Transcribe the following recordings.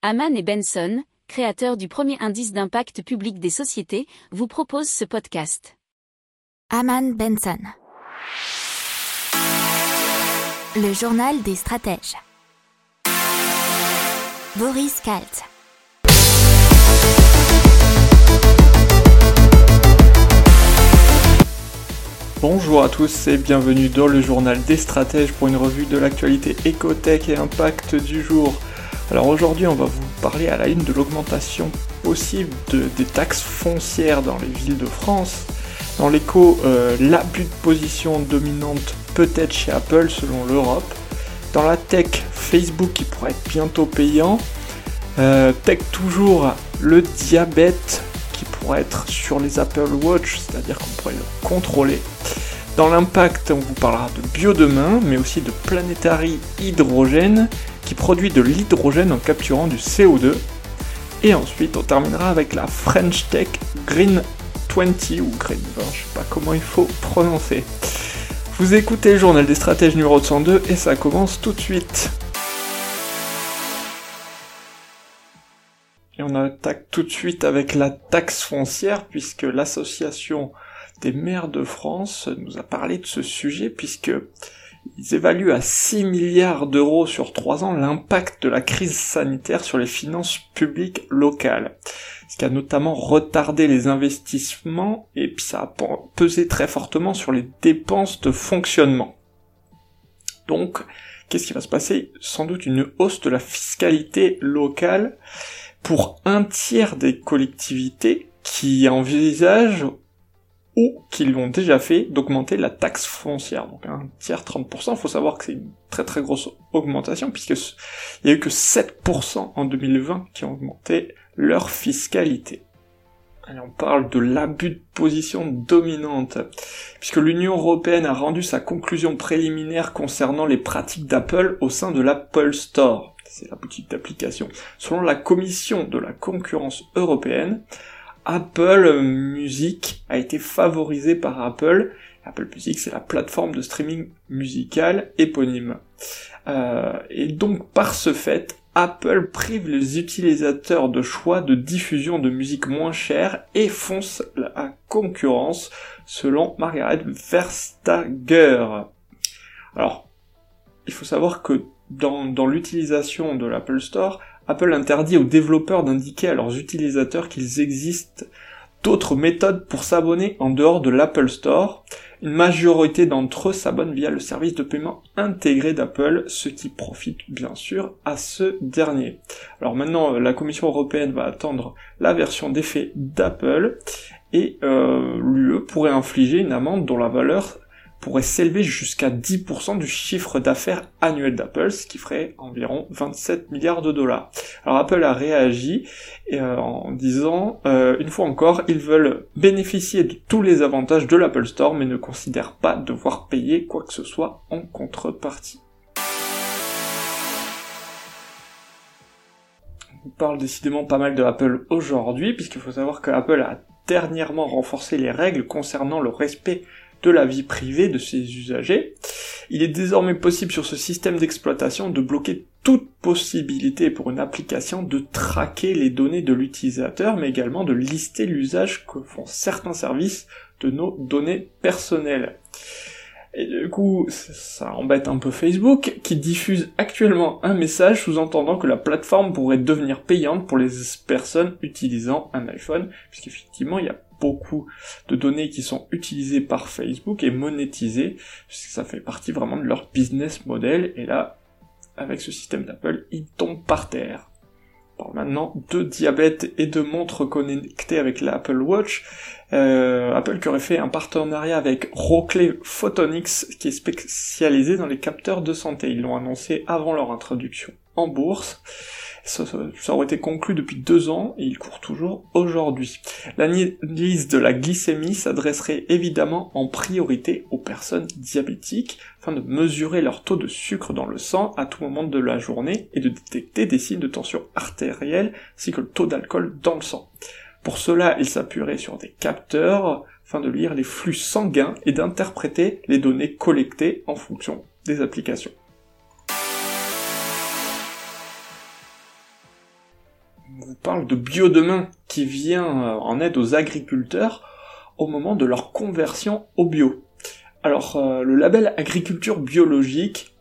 Haman et Benson, créateurs du premier indice d'impact public des sociétés, vous proposent ce podcast. Haman Benson. Le journal des stratèges. Boris Kalt. Bonjour à tous et bienvenue dans le journal des stratèges pour une revue de l'actualité écotech et impact du jour. Alors aujourd'hui on va vous parler à la une de l'augmentation possible des taxes foncières dans les villes de France. Dans l'écho, euh, l'abus de position dominante peut-être chez Apple selon l'Europe. Dans la tech, Facebook qui pourrait être bientôt payant. Euh, tech toujours, le diabète qui pourrait être sur les Apple Watch, c'est-à-dire qu'on pourrait le contrôler. Dans l'impact, on vous parlera de bio demain, mais aussi de Planetary Hydrogène, qui produit de l'hydrogène en capturant du CO2. Et ensuite, on terminera avec la French Tech Green 20 ou Green 20, je sais pas comment il faut prononcer. Vous écoutez le journal des stratèges numéro 102 et ça commence tout de suite. Et on attaque tout de suite avec la taxe foncière puisque l'association des maires de France nous a parlé de ce sujet puisque ils évaluent à 6 milliards d'euros sur 3 ans l'impact de la crise sanitaire sur les finances publiques locales. Ce qui a notamment retardé les investissements et puis ça a pesé très fortement sur les dépenses de fonctionnement. Donc, qu'est-ce qui va se passer? Sans doute une hausse de la fiscalité locale pour un tiers des collectivités qui envisagent ou qui l'ont déjà fait d'augmenter la taxe foncière. Donc un tiers 30%, il faut savoir que c'est une très très grosse augmentation puisque il y a eu que 7% en 2020 qui ont augmenté leur fiscalité. Et on parle de l'abus de position dominante, puisque l'Union européenne a rendu sa conclusion préliminaire concernant les pratiques d'Apple au sein de l'Apple Store. C'est la boutique d'application. Selon la Commission de la concurrence européenne, Apple Music a été favorisé par Apple. Apple Music, c'est la plateforme de streaming musical éponyme. Euh, et donc, par ce fait, Apple prive les utilisateurs de choix de diffusion de musique moins chère et fonce la concurrence, selon Margaret Verstager. Alors, il faut savoir que dans, dans l'utilisation de l'Apple Store, Apple interdit aux développeurs d'indiquer à leurs utilisateurs qu'il existe d'autres méthodes pour s'abonner en dehors de l'Apple Store. Une majorité d'entre eux s'abonnent via le service de paiement intégré d'Apple, ce qui profite bien sûr à ce dernier. Alors maintenant, la Commission européenne va attendre la version d'effet d'Apple et euh, l'UE pourrait infliger une amende dont la valeur pourrait s'élever jusqu'à 10% du chiffre d'affaires annuel d'Apple, ce qui ferait environ 27 milliards de dollars. Alors Apple a réagi euh, en disant, euh, une fois encore, ils veulent bénéficier de tous les avantages de l'Apple Store, mais ne considèrent pas devoir payer quoi que ce soit en contrepartie. On parle décidément pas mal de aujourd'hui, puisqu'il faut savoir que Apple a dernièrement renforcé les règles concernant le respect de la vie privée de ses usagers. Il est désormais possible sur ce système d'exploitation de bloquer toute possibilité pour une application de traquer les données de l'utilisateur, mais également de lister l'usage que font certains services de nos données personnelles. Et du coup, ça embête un peu Facebook, qui diffuse actuellement un message sous-entendant que la plateforme pourrait devenir payante pour les personnes utilisant un iPhone, puisqu'effectivement, il y a beaucoup de données qui sont utilisées par Facebook et monétisées, puisque ça fait partie vraiment de leur business model, et là, avec ce système d'Apple, ils tombent par terre. On parle maintenant de diabète et de montres connectées avec l'Apple Watch. Euh, Apple qui aurait fait un partenariat avec Rockley Photonics qui est spécialisé dans les capteurs de santé. Ils l'ont annoncé avant leur introduction en bourse. Ça, aurait été conclu depuis deux ans et il court toujours aujourd'hui. L'analyse de la glycémie s'adresserait évidemment en priorité aux personnes diabétiques afin de mesurer leur taux de sucre dans le sang à tout moment de la journée et de détecter des signes de tension artérielle ainsi que le taux d'alcool dans le sang. Pour cela, il s'appuierait sur des capteurs afin de lire les flux sanguins et d'interpréter les données collectées en fonction des applications. Parle de Bio Demain qui vient euh, en aide aux agriculteurs au moment de leur conversion au bio. Alors euh, le label agriculture biologique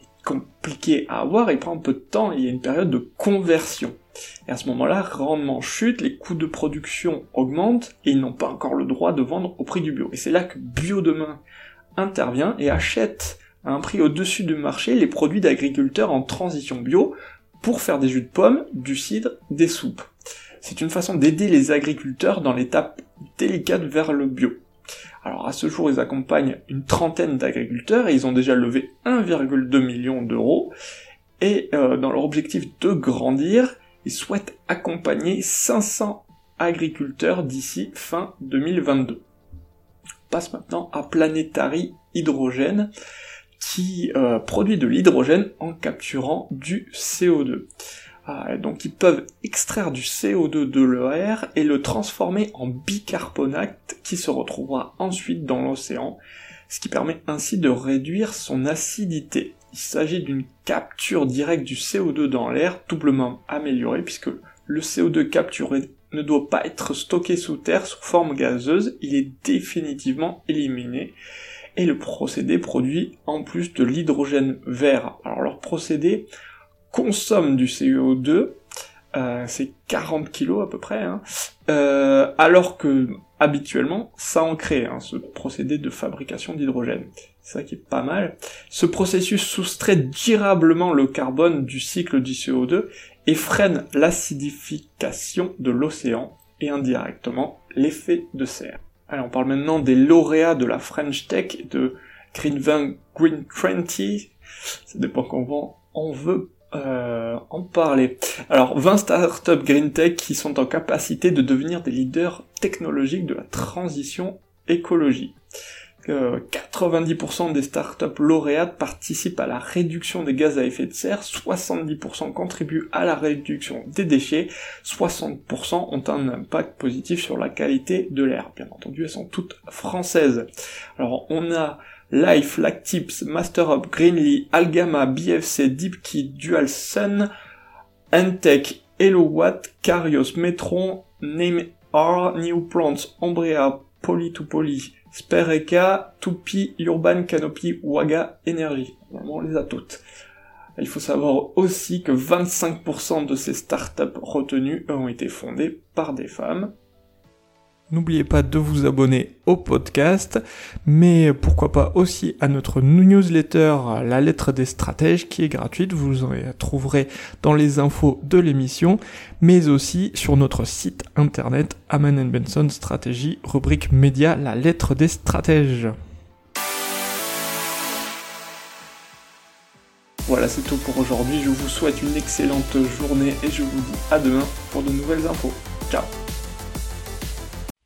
est compliqué à avoir, il prend un peu de temps, il y a une période de conversion. Et à ce moment-là, rendement chute, les coûts de production augmentent et ils n'ont pas encore le droit de vendre au prix du bio. Et c'est là que Bio Demain intervient et achète à un prix au-dessus du marché les produits d'agriculteurs en transition bio pour faire des jus de pommes, du cidre, des soupes. C'est une façon d'aider les agriculteurs dans l'étape délicate vers le bio. Alors à ce jour, ils accompagnent une trentaine d'agriculteurs et ils ont déjà levé 1,2 million d'euros. Et euh, dans leur objectif de grandir, ils souhaitent accompagner 500 agriculteurs d'ici fin 2022. On passe maintenant à Planetary Hydrogène qui euh, produit de l'hydrogène en capturant du CO2. Ah, donc ils peuvent extraire du CO2 de l'air et le transformer en bicarbonate qui se retrouvera ensuite dans l'océan, ce qui permet ainsi de réduire son acidité. Il s'agit d'une capture directe du CO2 dans l'air, doublement améliorée puisque le CO2 capturé ne doit pas être stocké sous terre sous forme gazeuse, il est définitivement éliminé et le procédé produit en plus de l'hydrogène vert. Alors leur procédé consomme du CO2, euh, c'est 40 kg à peu près, hein, euh, alors que habituellement ça en crée, hein, ce procédé de fabrication d'hydrogène. C'est ça qui est pas mal. Ce processus soustrait durablement le carbone du cycle du CO2 et freine l'acidification de l'océan et indirectement l'effet de serre. Allez, on parle maintenant des lauréats de la French Tech de Green Green 20. Ça dépend comment on veut euh, en parler. Alors, 20 startups Green Tech qui sont en capacité de devenir des leaders technologiques de la transition écologique. 90% des startups lauréates participent à la réduction des gaz à effet de serre, 70% contribuent à la réduction des déchets, 60% ont un impact positif sur la qualité de l'air. Bien entendu, elles sont toutes françaises. Alors on a Life, Lactips, MasterUp, Greenly, Algama, BFC, DeepKey, DualSun, Entech, HelloWatt, Carios, Metron, Name R, New Plants, Ombrea, Poly2Poly, Spereka, Tupi, Urban Canopy, Waga, Energy. On les a toutes. Il faut savoir aussi que 25% de ces startups retenues ont été fondées par des femmes. N'oubliez pas de vous abonner au podcast, mais pourquoi pas aussi à notre newsletter La lettre des stratèges qui est gratuite, vous en trouverez dans les infos de l'émission, mais aussi sur notre site internet Aman Benson Stratégie, rubrique média La lettre des stratèges. Voilà, c'est tout pour aujourd'hui. Je vous souhaite une excellente journée et je vous dis à demain pour de nouvelles infos. Ciao